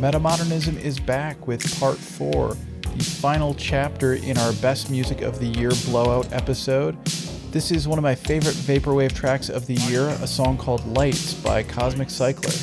Metamodernism is back with part four, the final chapter in our Best Music of the Year Blowout episode. This is one of my favorite Vaporwave tracks of the year, a song called Lights by Cosmic Cycler.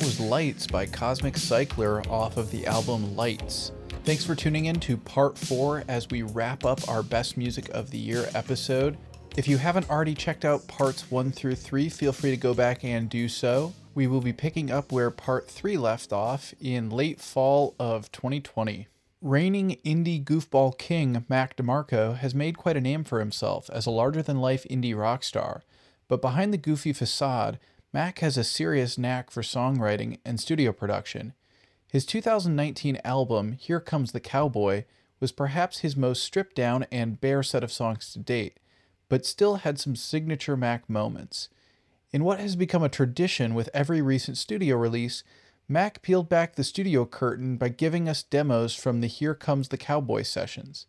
Was Lights by Cosmic Cycler off of the album Lights. Thanks for tuning in to part four as we wrap up our Best Music of the Year episode. If you haven't already checked out parts one through three, feel free to go back and do so. We will be picking up where part three left off in late fall of 2020. Reigning indie goofball king Mac DeMarco has made quite a name for himself as a larger than life indie rock star, but behind the goofy facade, Mac has a serious knack for songwriting and studio production. His 2019 album, Here Comes the Cowboy, was perhaps his most stripped down and bare set of songs to date, but still had some signature Mac moments. In what has become a tradition with every recent studio release, Mac peeled back the studio curtain by giving us demos from the Here Comes the Cowboy sessions.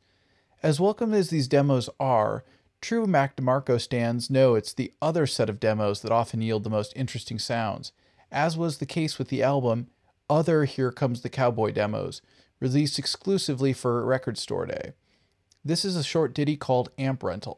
As welcome as these demos are, True Mac DeMarco stands know it's the other set of demos that often yield the most interesting sounds, as was the case with the album Other Here Comes the Cowboy demos, released exclusively for Record Store Day. This is a short ditty called Amp Rental.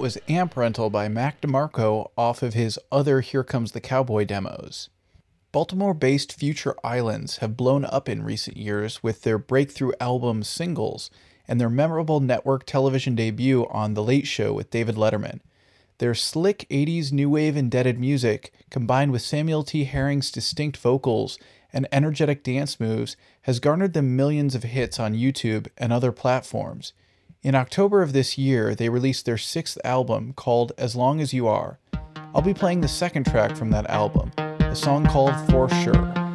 Was Amp Rental by Mac DeMarco off of his other Here Comes the Cowboy demos. Baltimore based Future Islands have blown up in recent years with their breakthrough album Singles and their memorable network television debut on The Late Show with David Letterman. Their slick 80s new wave indebted music, combined with Samuel T. Herring's distinct vocals and energetic dance moves, has garnered them millions of hits on YouTube and other platforms. In October of this year, they released their sixth album called As Long as You Are. I'll be playing the second track from that album, a song called For Sure.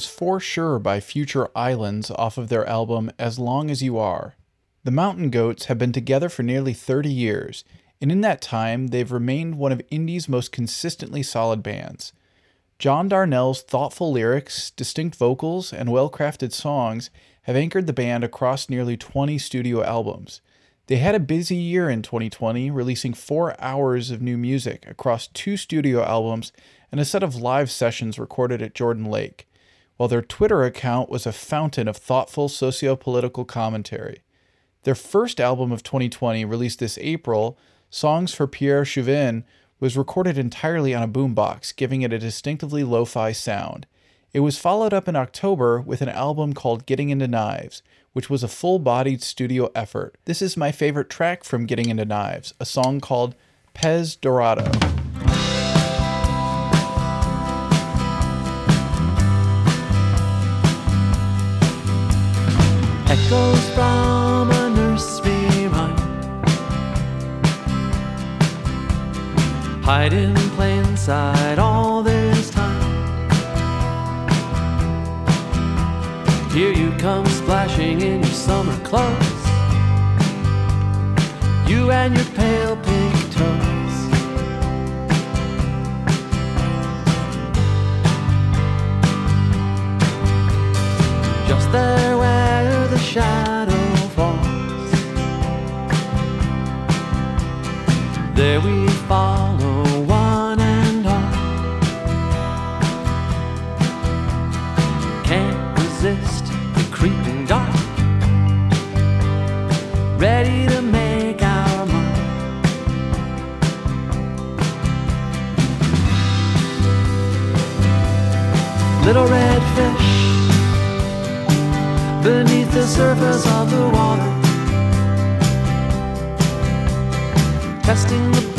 Was For Sure by Future Islands off of their album As Long as You Are. The Mountain Goats have been together for nearly 30 years, and in that time, they've remained one of indie's most consistently solid bands. John Darnielle's thoughtful lyrics, distinct vocals, and well crafted songs have anchored the band across nearly 20 studio albums. They had a busy year in 2020, releasing four hours of new music across two studio albums and a set of live sessions recorded at Jordan Lake while their Twitter account was a fountain of thoughtful socio political commentary. Their first album of 2020, released this April, Songs for Pierre Chauvin, was recorded entirely on a boombox, giving it a distinctively lo fi sound. It was followed up in October with an album called Getting Into Knives, which was a full bodied studio effort. This is my favorite track from Getting Into Knives, a song called Pez Dorado. Echoes from a nursery rhyme hide in plain sight all this time. Here you come splashing in your summer clothes, you and your pale pink toes. Just there shadow falls, there we follow one and all. Can't resist the creeping dark. Ready to make our mark. Little red surface of the water. Testing the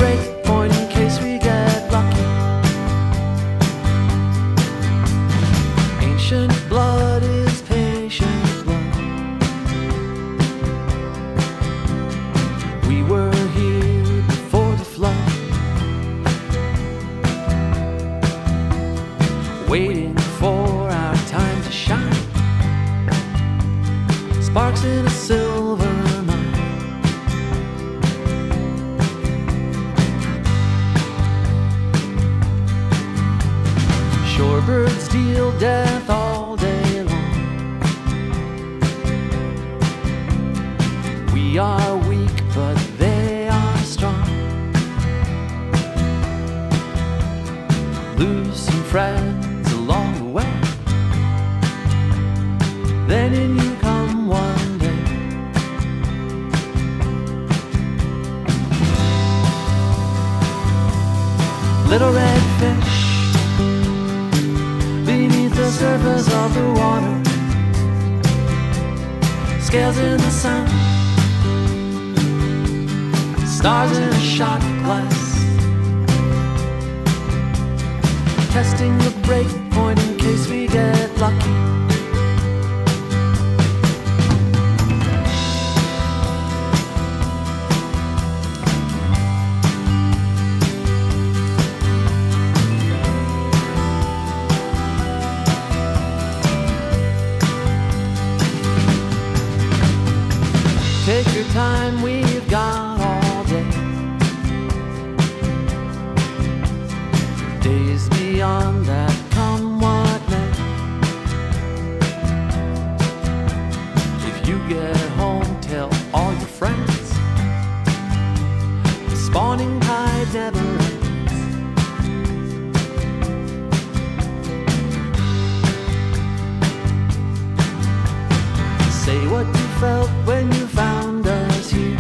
felt when you found us here.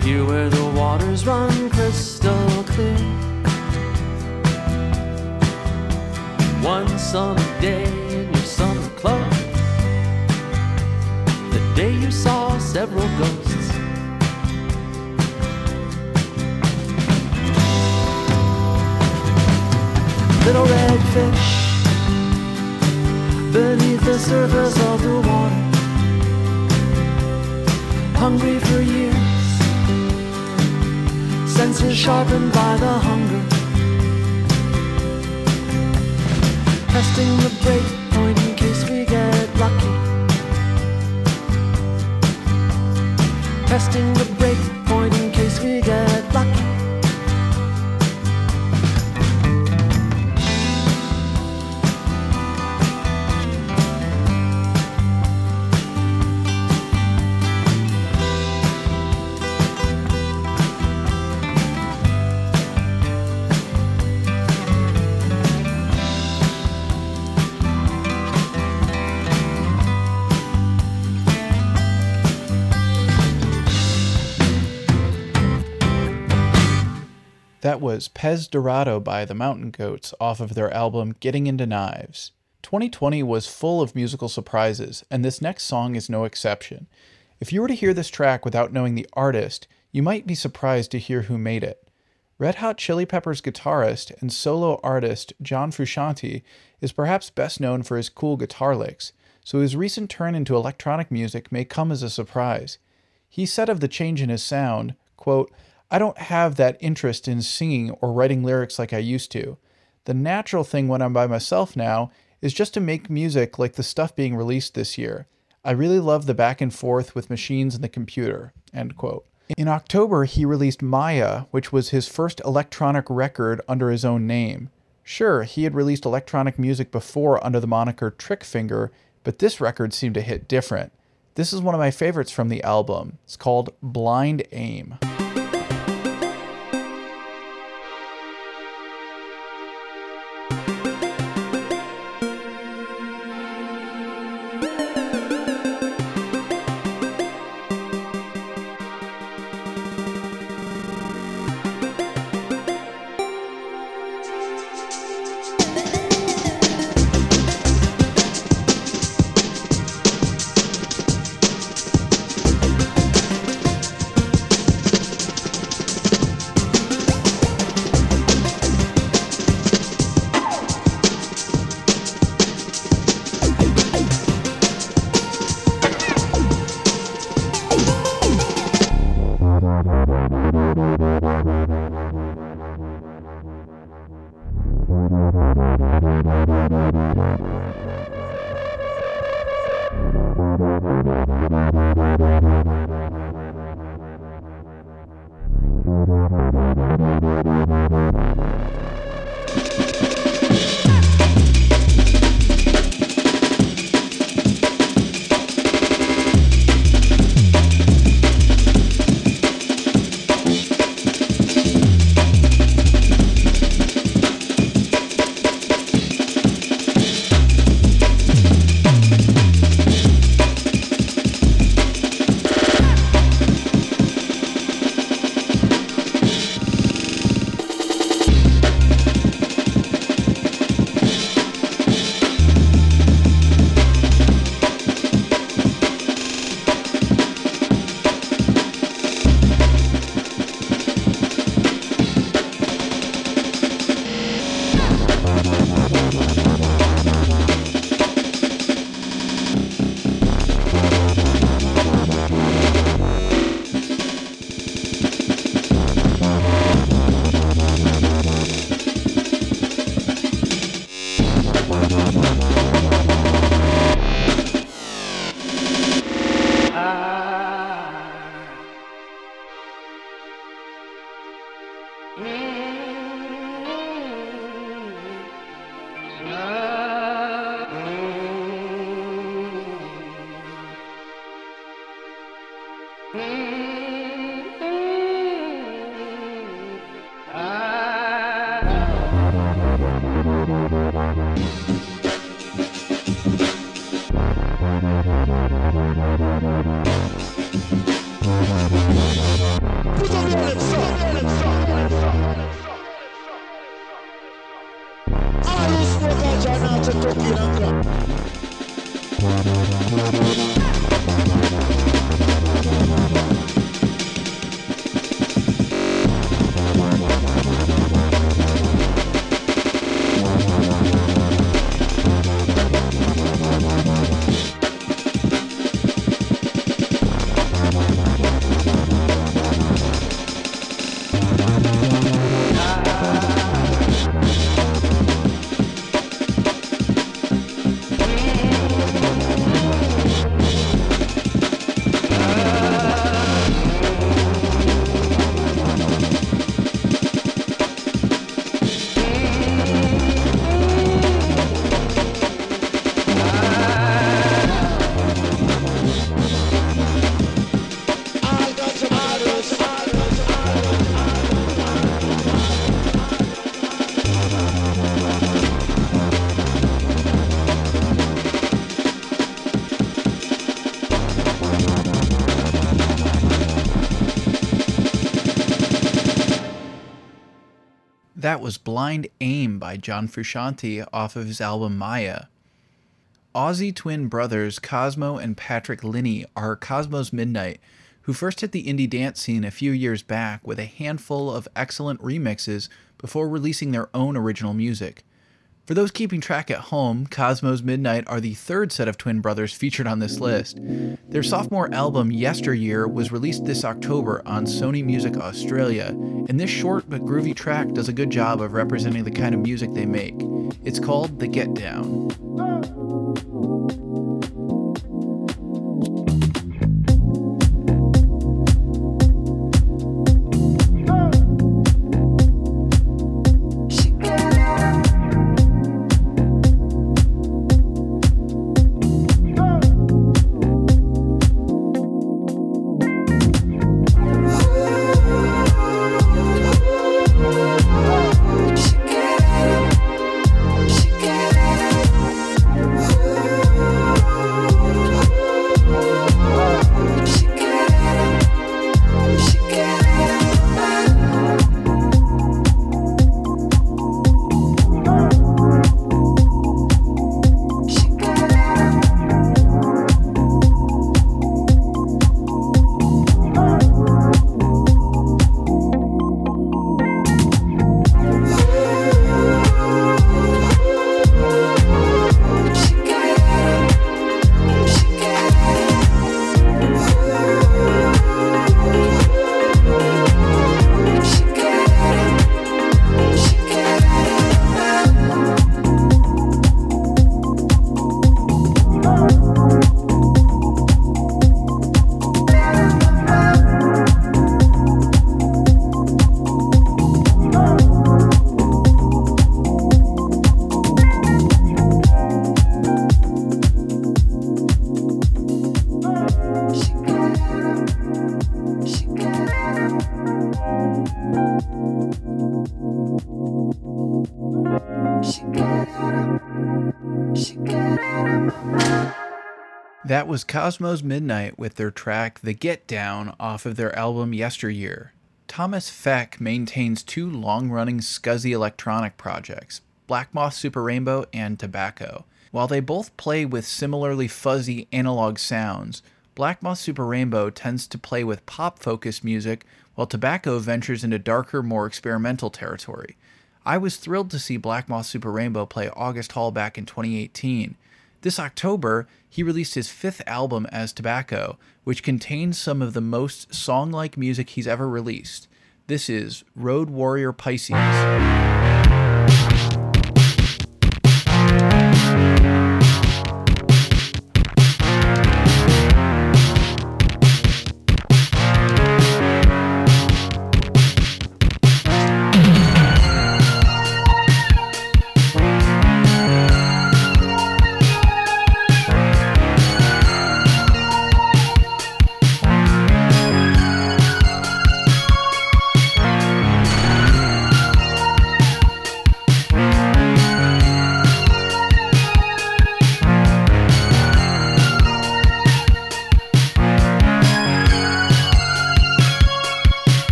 Here where the waters run crystal clear. One summer day in your summer clothes. The day you saw several ghosts. Little red fish the surface of the water. Hungry for years, senses sharpened by the hunger. Testing the break point in case we get lucky. Testing the break point in case we get Pez Dorado by the Mountain Goats off of their album Getting Into Knives. 2020 was full of musical surprises, and this next song is no exception. If you were to hear this track without knowing the artist, you might be surprised to hear who made it. Red Hot Chili Peppers guitarist and solo artist John Frusciante is perhaps best known for his cool guitar licks, so his recent turn into electronic music may come as a surprise. He said of the change in his sound, Quote, I don't have that interest in singing or writing lyrics like I used to. The natural thing when I'm by myself now is just to make music like the stuff being released this year. I really love the back and forth with machines and the computer. End quote. In October, he released Maya, which was his first electronic record under his own name. Sure, he had released electronic music before under the moniker Trickfinger, but this record seemed to hit different. This is one of my favorites from the album. It's called Blind Aim. Always forgot you're not a cookie, That was Blind Aim by John Frusciante off of his album Maya. Aussie twin brothers Cosmo and Patrick Liney are Cosmo's Midnight, who first hit the indie dance scene a few years back with a handful of excellent remixes before releasing their own original music. For those keeping track at home, Cosmo's Midnight are the third set of twin brothers featured on this list. Their sophomore album, Yesteryear, was released this October on Sony Music Australia, and this short but groovy track does a good job of representing the kind of music they make. It's called The Get Down. Was Cosmo's Midnight with their track The Get Down off of their album Yesteryear. Thomas Fec maintains two long running scuzzy electronic projects, Black Moth Super Rainbow and Tobacco. While they both play with similarly fuzzy analog sounds, Black Moth Super Rainbow tends to play with pop focused music, while Tobacco ventures into darker, more experimental territory. I was thrilled to see Black Moth Super Rainbow play August Hall back in 2018. This October, he released his fifth album as Tobacco, which contains some of the most song like music he's ever released. This is Road Warrior Pisces.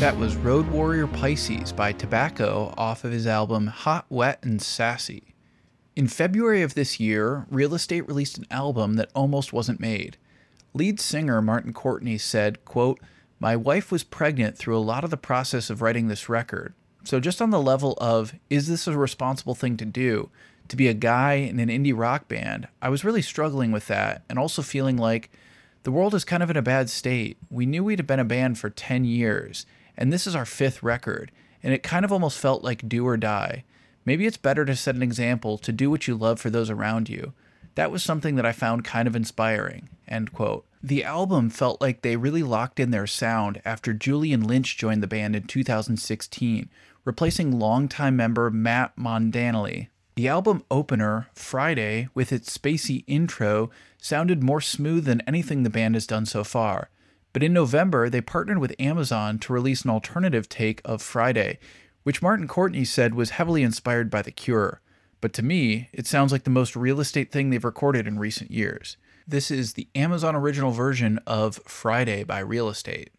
That was Road Warrior Pisces by Tobacco off of his album Hot, Wet, and Sassy. In February of this year, Real Estate released an album that almost wasn't made. Lead singer Martin Courtney said, quote, My wife was pregnant through a lot of the process of writing this record. So just on the level of, is this a responsible thing to do? To be a guy in an indie rock band, I was really struggling with that and also feeling like the world is kind of in a bad state. We knew we'd have been a band for 10 years, and this is our fifth record, and it kind of almost felt like do or die. Maybe it's better to set an example to do what you love for those around you. That was something that I found kind of inspiring. End quote. The album felt like they really locked in their sound after Julian Lynch joined the band in 2016, replacing longtime member Matt Mondanile. The album opener, Friday, with its spacey intro, sounded more smooth than anything the band has done so far. But in November, they partnered with Amazon to release an alternative take of Friday, which Martin Courtney said was heavily inspired by The Cure. But to me, it sounds like the most real estate thing they've recorded in recent years. This is the Amazon original version of Friday by Real Estate.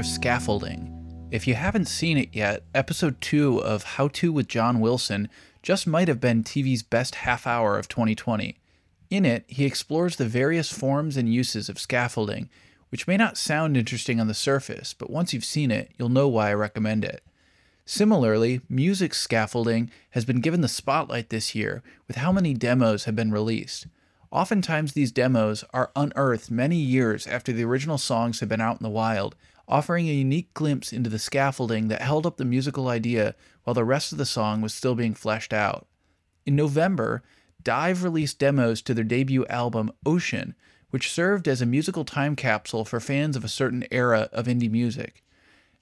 Of scaffolding. If you haven't seen it yet, episode 2 of How To with John Wilson just might have been TV's best half hour of 2020. In it, he explores the various forms and uses of scaffolding, which may not sound interesting on the surface, but once you've seen it, you'll know why I recommend it. Similarly, music scaffolding has been given the spotlight this year with how many demos have been released. Oftentimes, these demos are unearthed many years after the original songs have been out in the wild, offering a unique glimpse into the scaffolding that held up the musical idea while the rest of the song was still being fleshed out. In November, DIIV released demos to their debut album, Oshin, which served as a musical time capsule for fans of a certain era of indie music.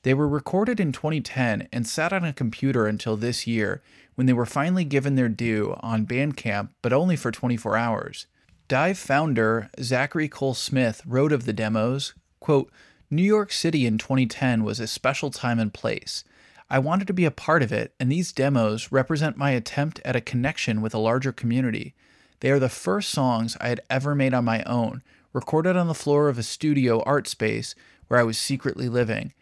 They were recorded in 2010 and sat on a computer until this year, when they were finally given their due on Bandcamp, but only for 24 hours. DIIV founder Zachary Cole Smith wrote of the demos, quote, New York City in 2010 was a special time and place. I wanted to be a part of it, and these demos represent my attempt at a connection with a larger community. They are the first songs I had ever made on my own, recorded on the floor of a studio art space where I was secretly living.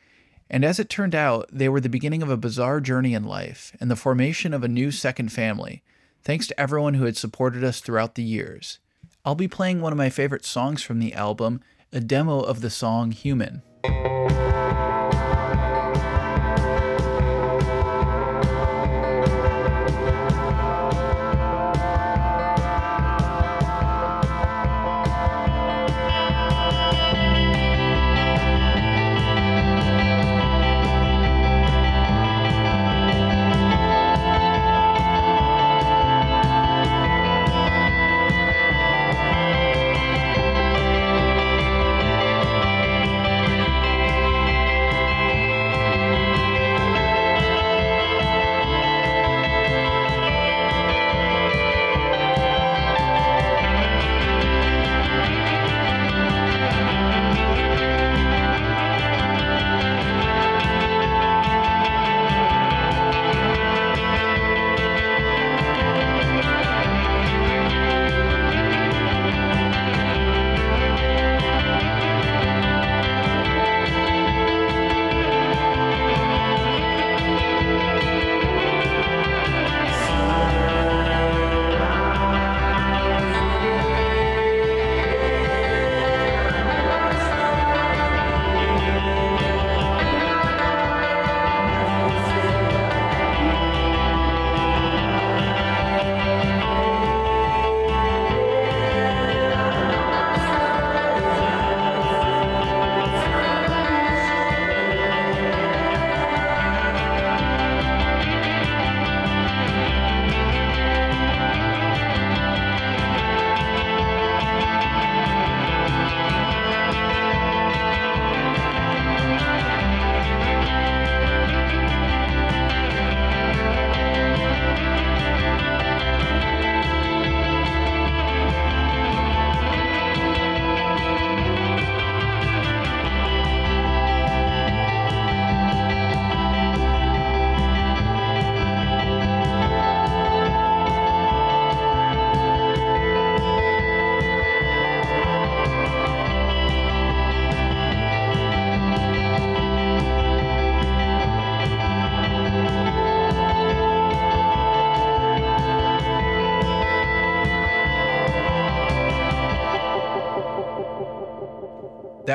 And as it turned out, they were the beginning of a bizarre journey in life and the formation of a new second family. Thanks to everyone who had supported us throughout the years. I'll be playing one of my favorite songs from the album, a demo of the song Human.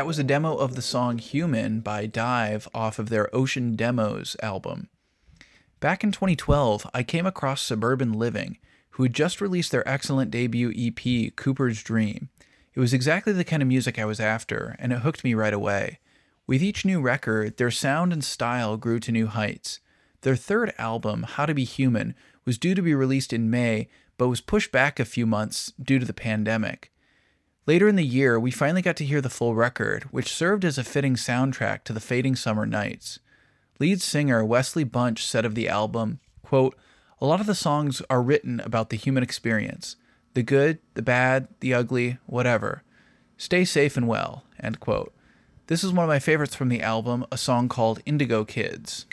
That was a demo of the song Human by DIIV off of their Oshin Demos album. Back in 2012, I came across Suburban Living, who had just released their excellent debut EP, Cooper's Dream. It was exactly the kind of music I was after, and it hooked me right away. With each new record, their sound and style grew to new heights. Their third album, How to Be Human, was due to be released in May, but was pushed back a few months due to the pandemic. Later in the year, we finally got to hear the full record, which served as a fitting soundtrack to the fading summer nights. Lead singer Wesley Bunch said of the album, quote, A lot of the songs are written about the human experience the good, the bad, the ugly, whatever. Stay safe and well, end quote. This is one of my favorites from the album, a song called Indigo Kids.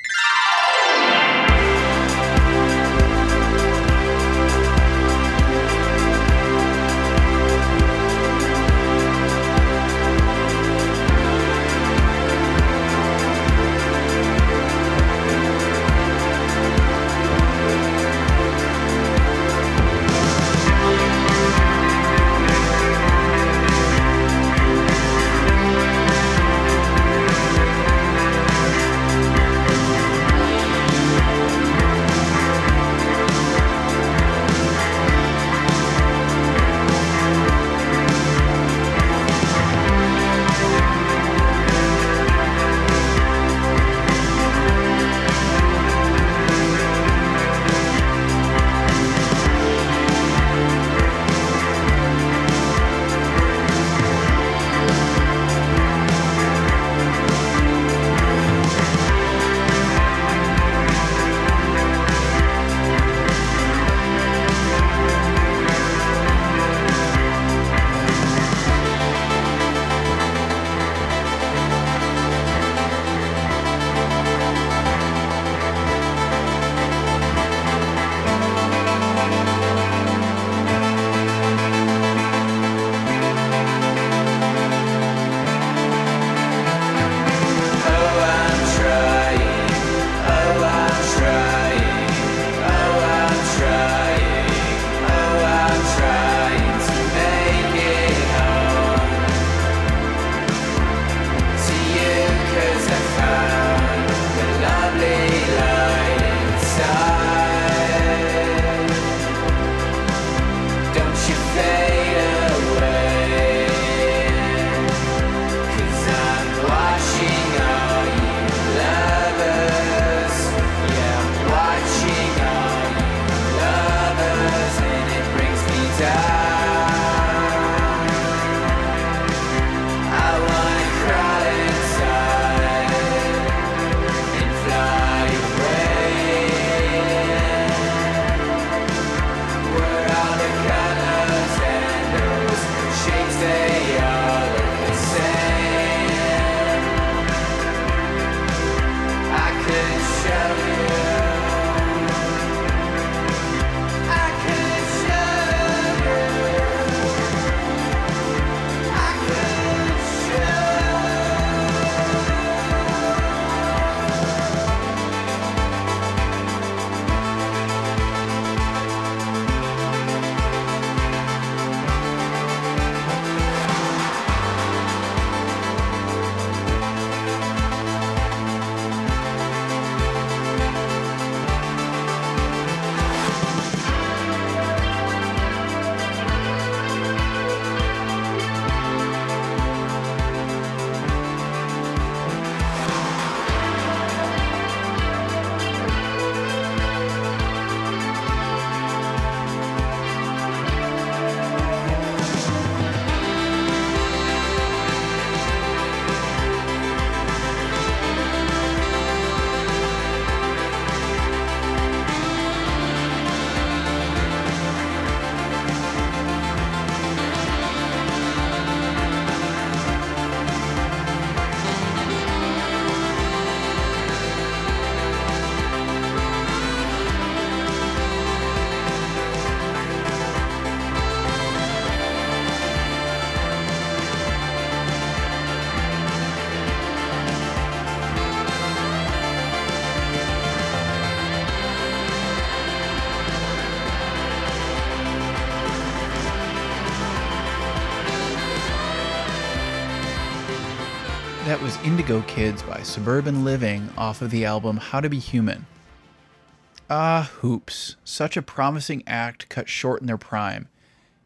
Was Indigo Kids by Suburban Living off of the album How to Be Human. Ah, Hoops, such a promising act cut short in their prime.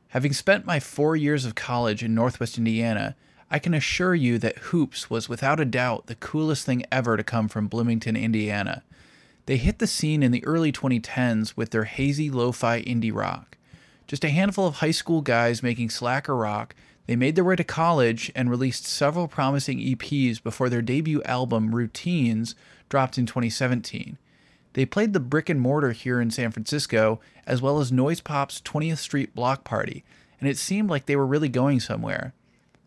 Having spent my four years of college in Northwest Indiana, I can assure you that Hoops was without a doubt the coolest thing ever to come from Bloomington, Indiana. They hit the scene in the early 2010s with their hazy lo fi indie rock. Just a handful of high school guys making slacker rock they made their way to college and released several promising EPs before their debut album, Routines, dropped in 2017. They played the Brick and Mortar here in San Francisco, as well as Noise Pop's 20th Street Block Party, and it seemed like they were really going somewhere.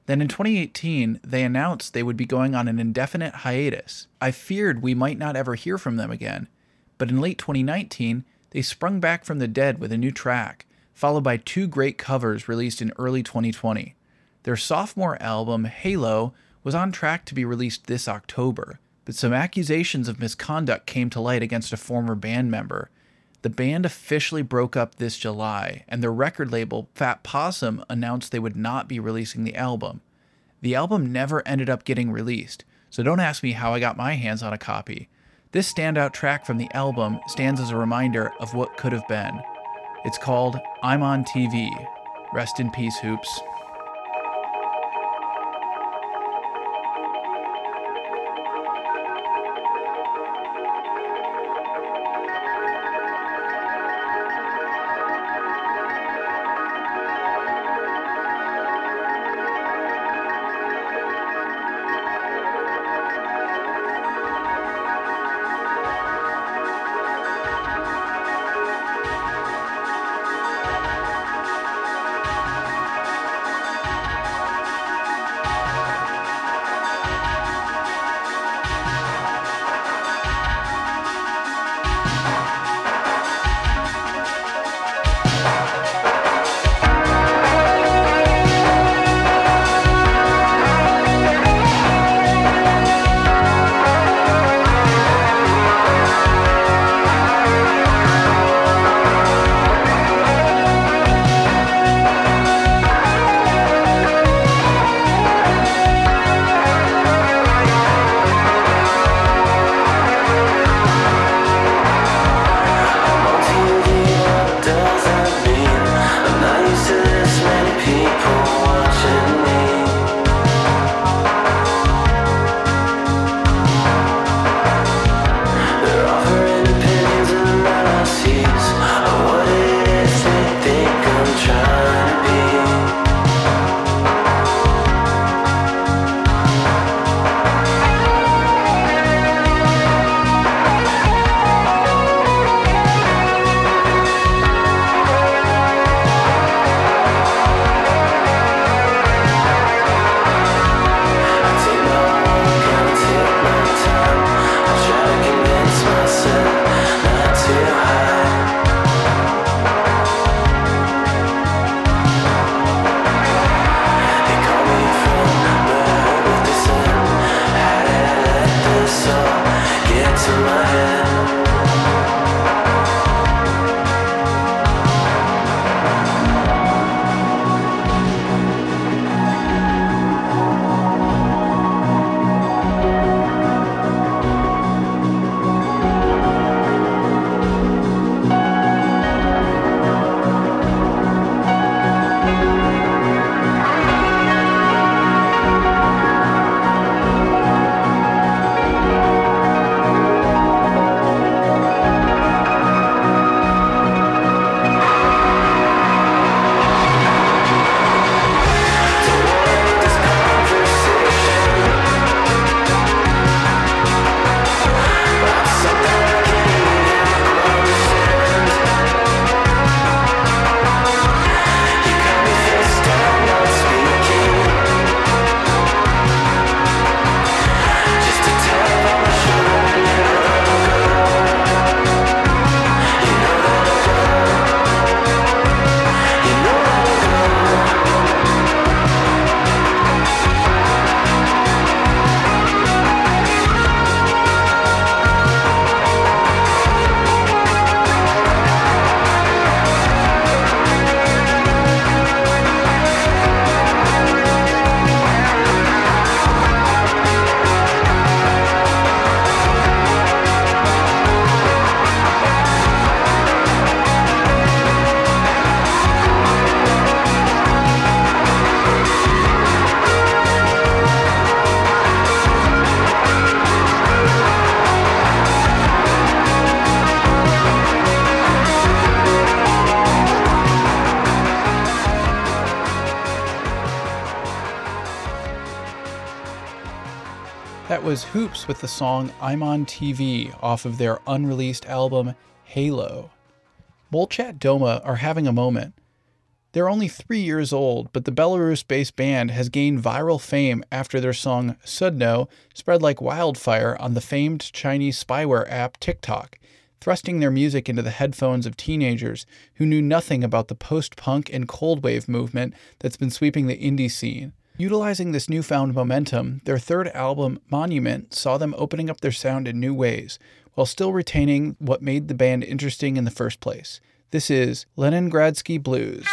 Then in 2018, they announced they would be going on an indefinite hiatus. I feared we might not ever hear from them again, but in late 2019, they sprung back from the dead with a new track, followed by two great covers released in early 2020. Their sophomore album, Halo, was on track to be released this October, but some accusations of misconduct came to light against a former band member. The band officially broke up this July, and their record label, Fat Possum, announced they would not be releasing the album. The album never ended up getting released, so don't ask me how I got my hands on a copy. This standout track from the album stands as a reminder of what could have been. It's called I'm on TV. Rest in peace, Hoops. Was Hoops with the song I'm on TV off of their unreleased album Halo. Molchat Doma are having a moment. They're only three years old, but the Belarus based band has gained viral fame after their song Sudno spread like wildfire on the famed Chinese spyware app TikTok, thrusting their music into the headphones of teenagers who knew nothing about the post punk and cold wave movement that's been sweeping the indie scene. Utilizing this newfound momentum, their third album, Monument, saw them opening up their sound in new ways, while still retaining what made the band interesting in the first place. This is Leningradsky Blues.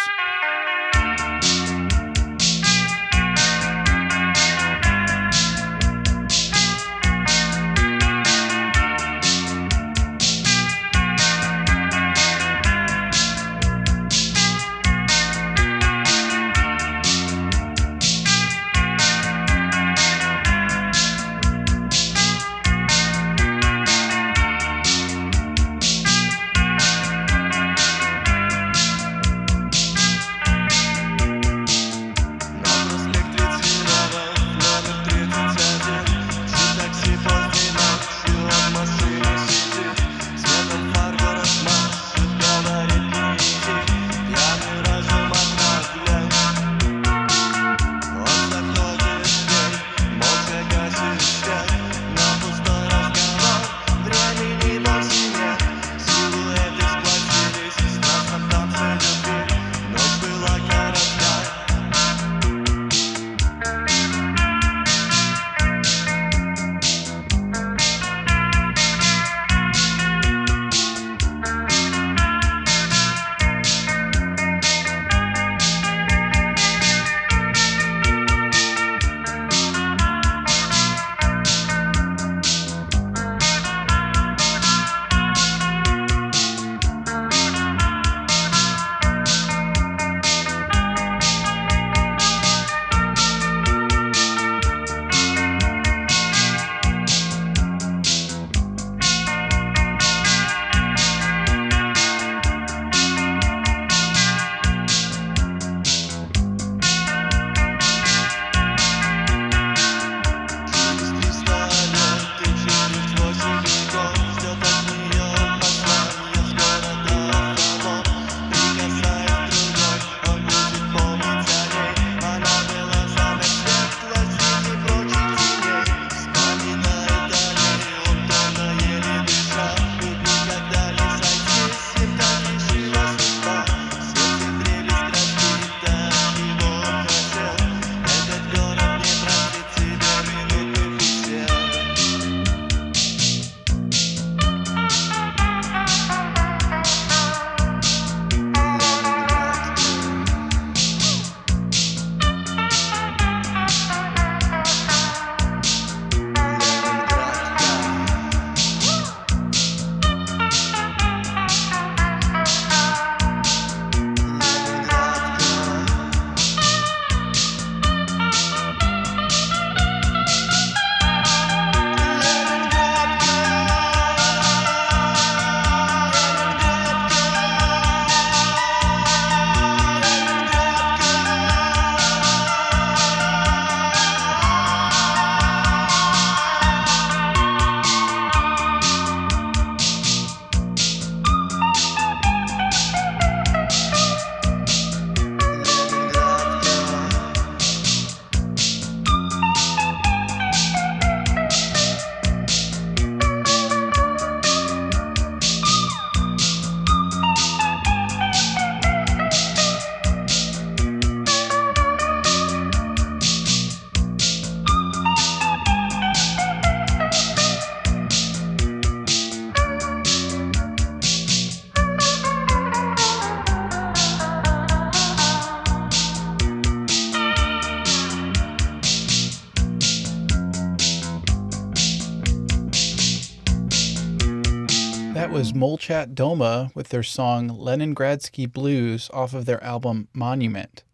Molchat Doma with their song Leningradsky Blues off of their album Monument.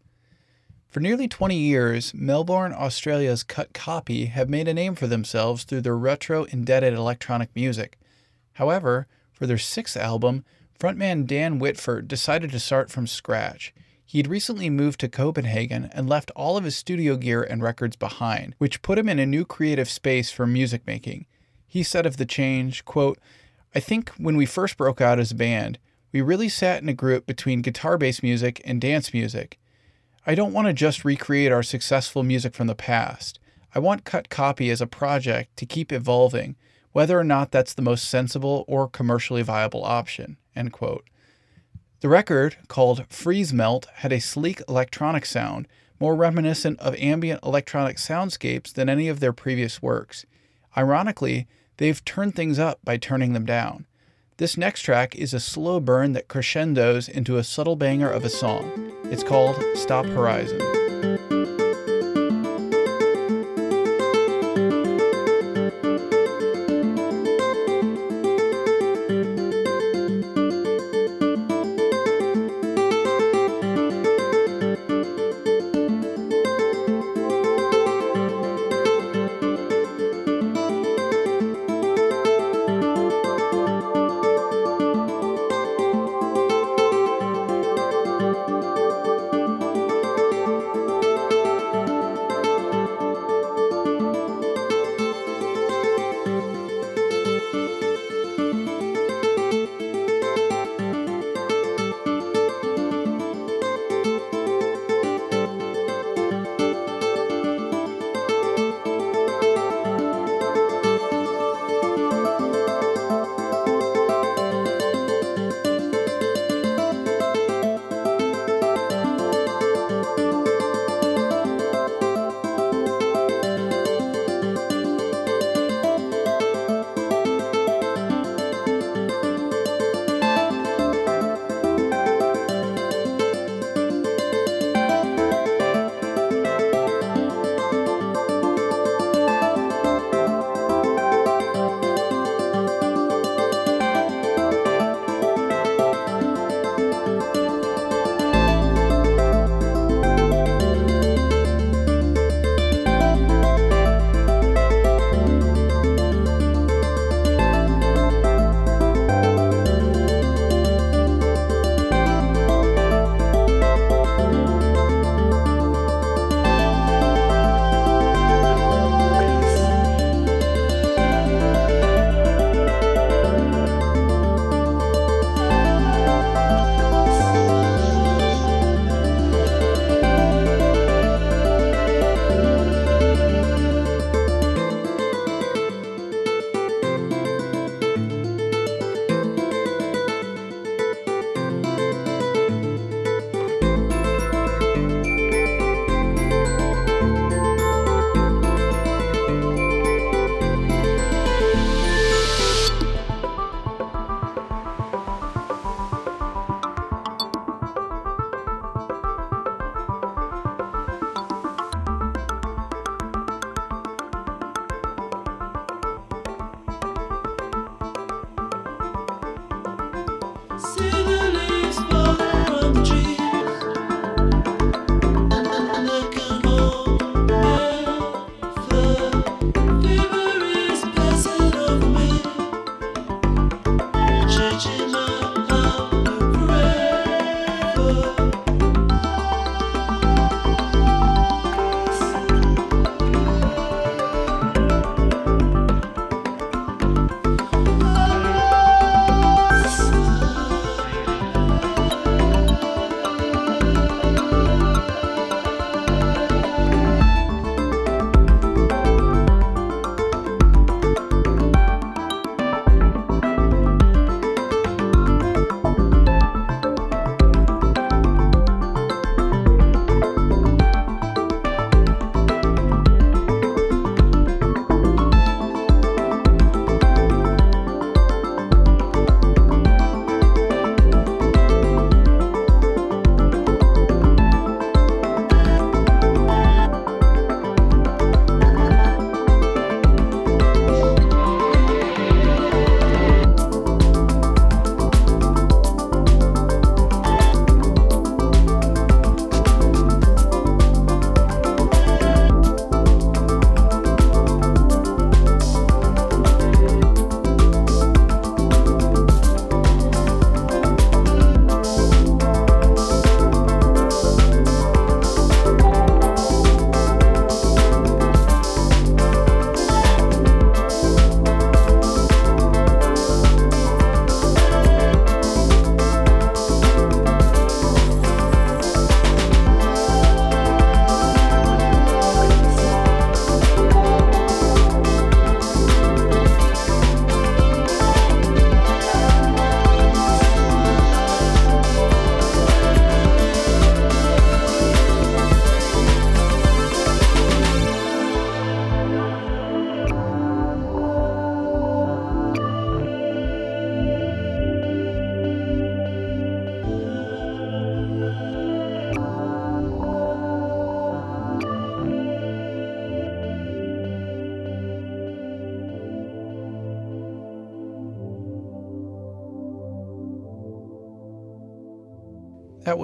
For nearly 20 years, Melbourne, Australia's Cut Copy have made a name for themselves through their retro indebted electronic music. However, for their sixth album, frontman Dan Whitford decided to start from scratch. He had recently moved to Copenhagen and left all of his studio gear and records behind, which put him in a new creative space for music making. He said of the change, quote, I think when we first broke out as a band, we really sat in a group between guitar based music and dance music. I don't want to just recreate our successful music from the past. I want Cut Copy as a project to keep evolving, whether or not that's the most sensible or commercially viable option. End quote. The record, called Freeze Melt, had a sleek electronic sound, more reminiscent of ambient electronic soundscapes than any of their previous works. Ironically, they've turned things up by turning them down. This next track is a slow burn that crescendos into a subtle banger of a song. It's called Stop Horizon.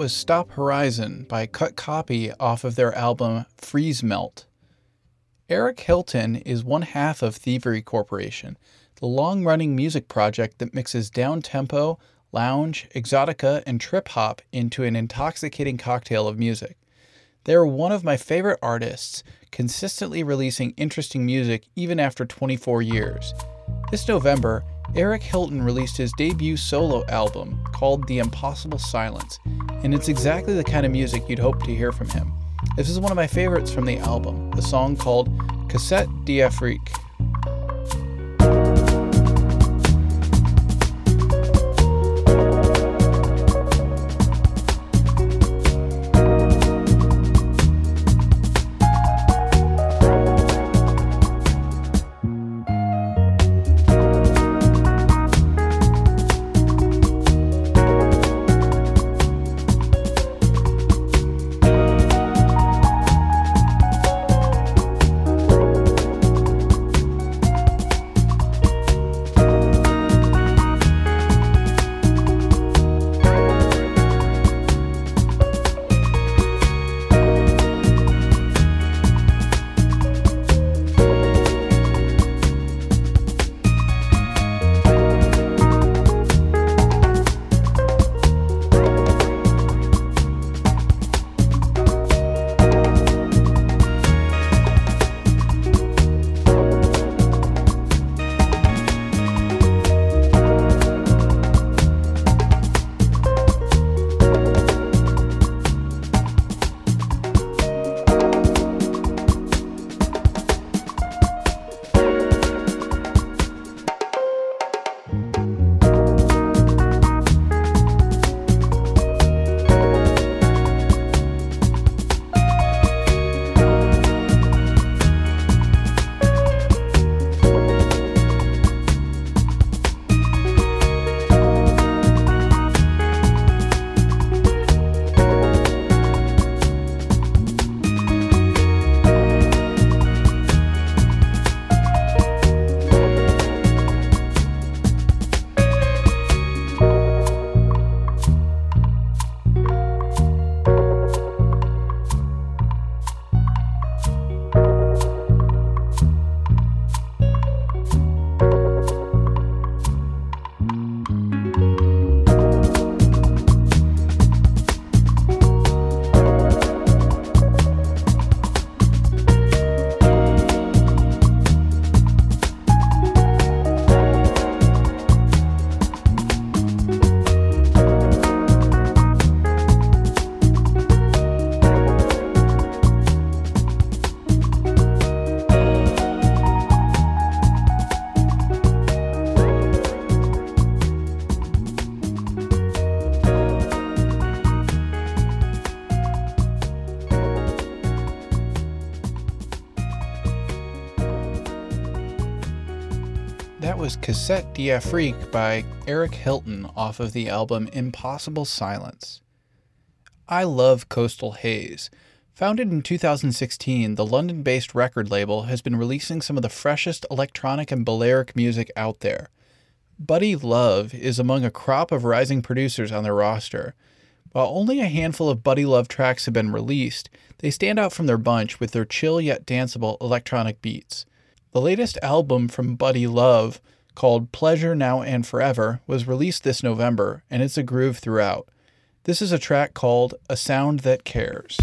Was Stop Horizon by Cut Copy off of their album Freeze Melt. Eric Hilton is one half of Thievery Corporation, the long running music project that mixes down tempo, lounge, exotica, and trip hop into an intoxicating cocktail of music. They are one of my favorite artists, consistently releasing interesting music even after 24 years. This November, Eric Hilton released his debut solo album called The Impossible Silence, and it's exactly the kind of music you'd hope to hear from him. This is one of my favorites from the album, the song called Cassette d'Afrique. Was Cassette d'Afrique uh, by Eric Hilton off of the album Impossible Silence. I love Coastal Haze. Founded in 2016, the London based record label has been releasing some of the freshest electronic and Balearic music out there. Buddy Love is among a crop of rising producers on their roster. While only a handful of Buddy Love tracks have been released, they stand out from their bunch with their chill yet danceable electronic beats. The latest album from Buddy Love, called Pleasure Now and Forever, was released this November, and it's a groove throughout. This is a track called A Sound That Cares.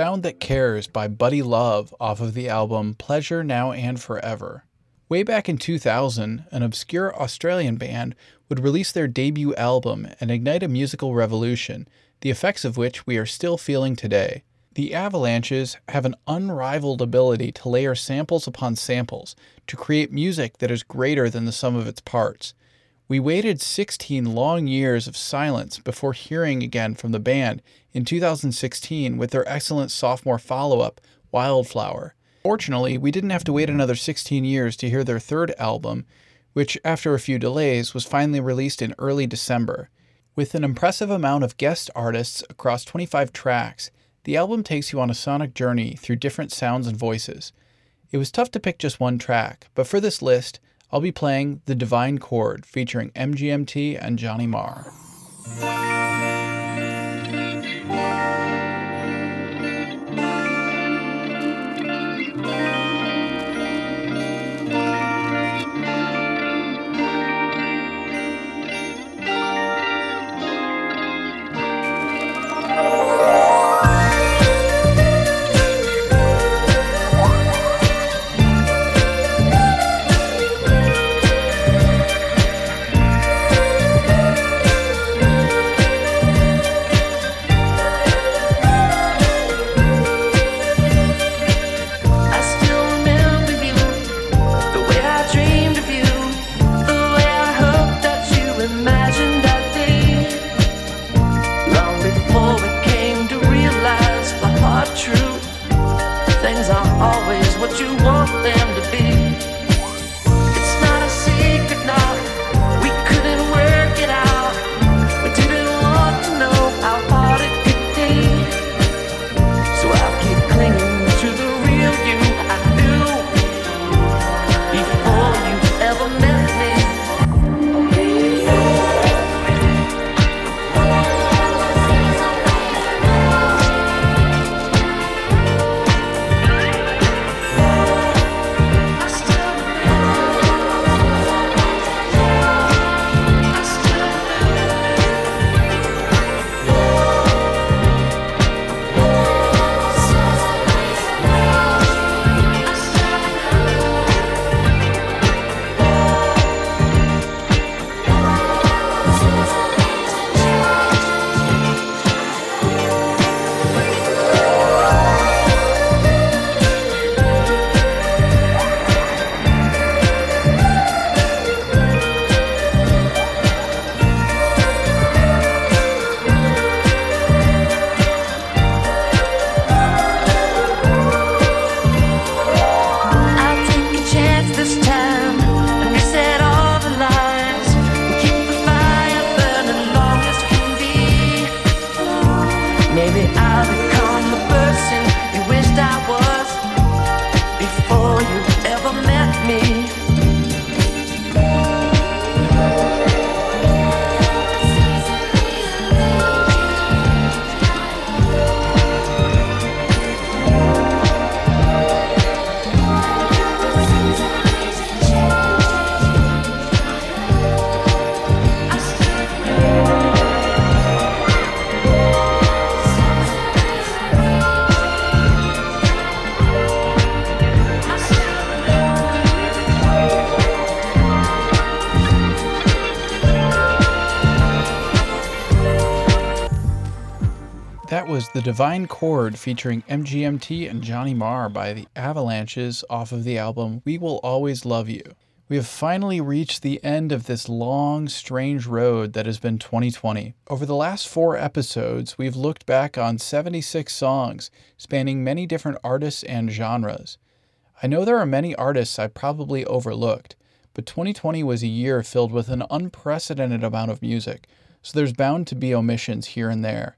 Sound That Cares by Buddy Love off of the album Pleasure Now and Forever. Way back in 2000, an obscure Australian band would release their debut album and ignite a musical revolution, the effects of which we are still feeling today. The Avalanches have an unrivaled ability to layer samples upon samples to create music that is greater than the sum of its parts. We waited 16 long years of silence before hearing again from the band in 2016 with their excellent sophomore follow up, Wildflower. Fortunately, we didn't have to wait another 16 years to hear their third album, which, after a few delays, was finally released in early December. With an impressive amount of guest artists across 25 tracks, the album takes you on a sonic journey through different sounds and voices. It was tough to pick just one track, but for this list, I'll be playing The Divine Chord featuring MGMT and Johnny Marr. The Divine Chord featuring MGMT and Johnny Marr by the Avalanches off of the album We Will Always Love You. We have finally reached the end of this long, strange road that has been 2020. Over the last four episodes, we've looked back on 76 songs spanning many different artists and genres. I know there are many artists I probably overlooked, but 2020 was a year filled with an unprecedented amount of music, so there's bound to be omissions here and there.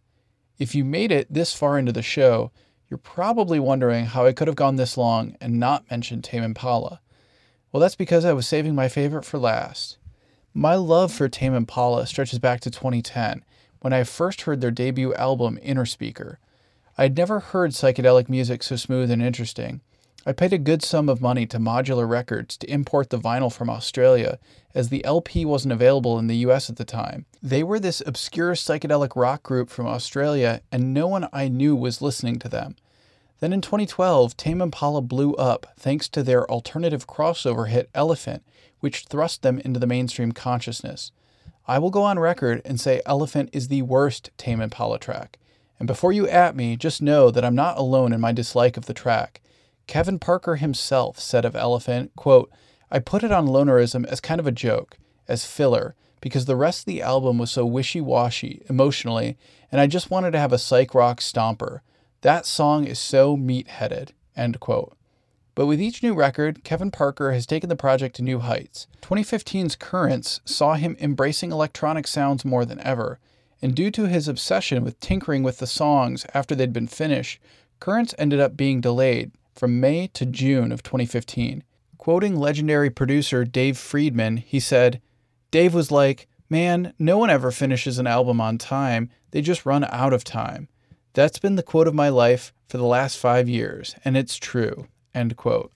If you made it this far into the show, you're probably wondering how I could have gone this long and not mentioned Tame Impala. Well, that's because I was saving my favorite for last. My love for Tame Impala stretches back to 2010, when I first heard their debut album, Innerspeaker. I had never heard psychedelic music so smooth and interesting. I paid a good sum of money to Modular Records to import the vinyl from Australia, as the LP wasn't available in the US at the time. They were this obscure psychedelic rock group from Australia, and no one I knew was listening to them. Then in 2012, Tame Impala blew up thanks to their alternative crossover hit Elephant, which thrust them into the mainstream consciousness. I will go on record and say Elephant is the worst Tame Impala track. And before you at me, just know that I'm not alone in my dislike of the track. Kevin Parker himself said of Elephant, quote, I put it on Lonerism as kind of a joke, as filler, because the rest of the album was so wishy-washy emotionally, and I just wanted to have a psych rock stomper. That song is so meat-headed, end quote. But with each new record, Kevin Parker has taken the project to new heights. 2015's Currents saw him embracing electronic sounds more than ever, and due to his obsession with tinkering with the songs after they'd been finished, Currents ended up being delayed from May to June of 2015. Quoting legendary producer Dave Fridmann, he said, Dave was like, Man, no one ever finishes an album on time, they just run out of time. That's been the quote of my life for the last five years, and it's true. End quote.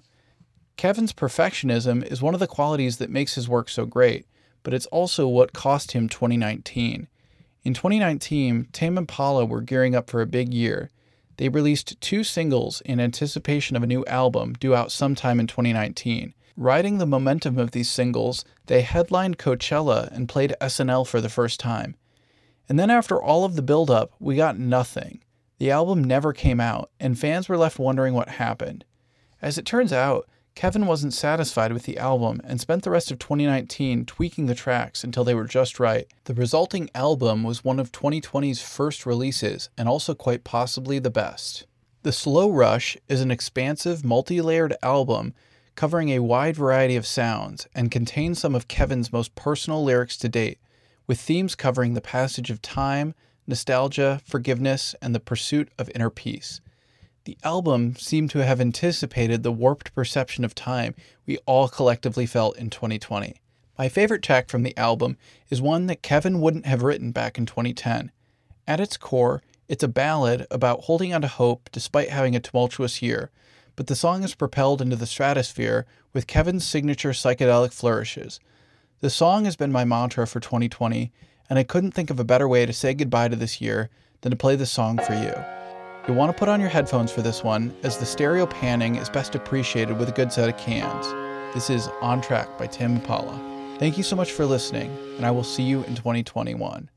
Kevin's perfectionism is one of the qualities that makes his work so great, but it's also what cost him 2019. In 2019, Tame Impala were gearing up for a big year. They released two singles in anticipation of a new album due out sometime in 2019. Riding the momentum of these singles, they headlined Coachella and played SNL for the first time. And then, after all of the build up, we got nothing. The album never came out, and fans were left wondering what happened. As it turns out, Kevin wasn't satisfied with the album and spent the rest of 2019 tweaking the tracks until they were just right. The resulting album was one of 2020's first releases and also quite possibly the best. The Slow Rush is an expansive, multi layered album covering a wide variety of sounds and contains some of Kevin's most personal lyrics to date, with themes covering the passage of time, nostalgia, forgiveness, and the pursuit of inner peace. The album seemed to have anticipated the warped perception of time we all collectively felt in 2020. My favorite track from the album is one that Kevin wouldn't have written back in 2010. At its core, it's a ballad about holding on to hope despite having a tumultuous year, but the song is propelled into the stratosphere with Kevin's signature psychedelic flourishes. The song has been my mantra for 2020, and I couldn't think of a better way to say goodbye to this year than to play the song for you. You'll want to put on your headphones for this one, as the stereo panning is best appreciated with a good set of cans. This is On Track by Tame Impala. Thank you so much for listening, and I will see you in 2021.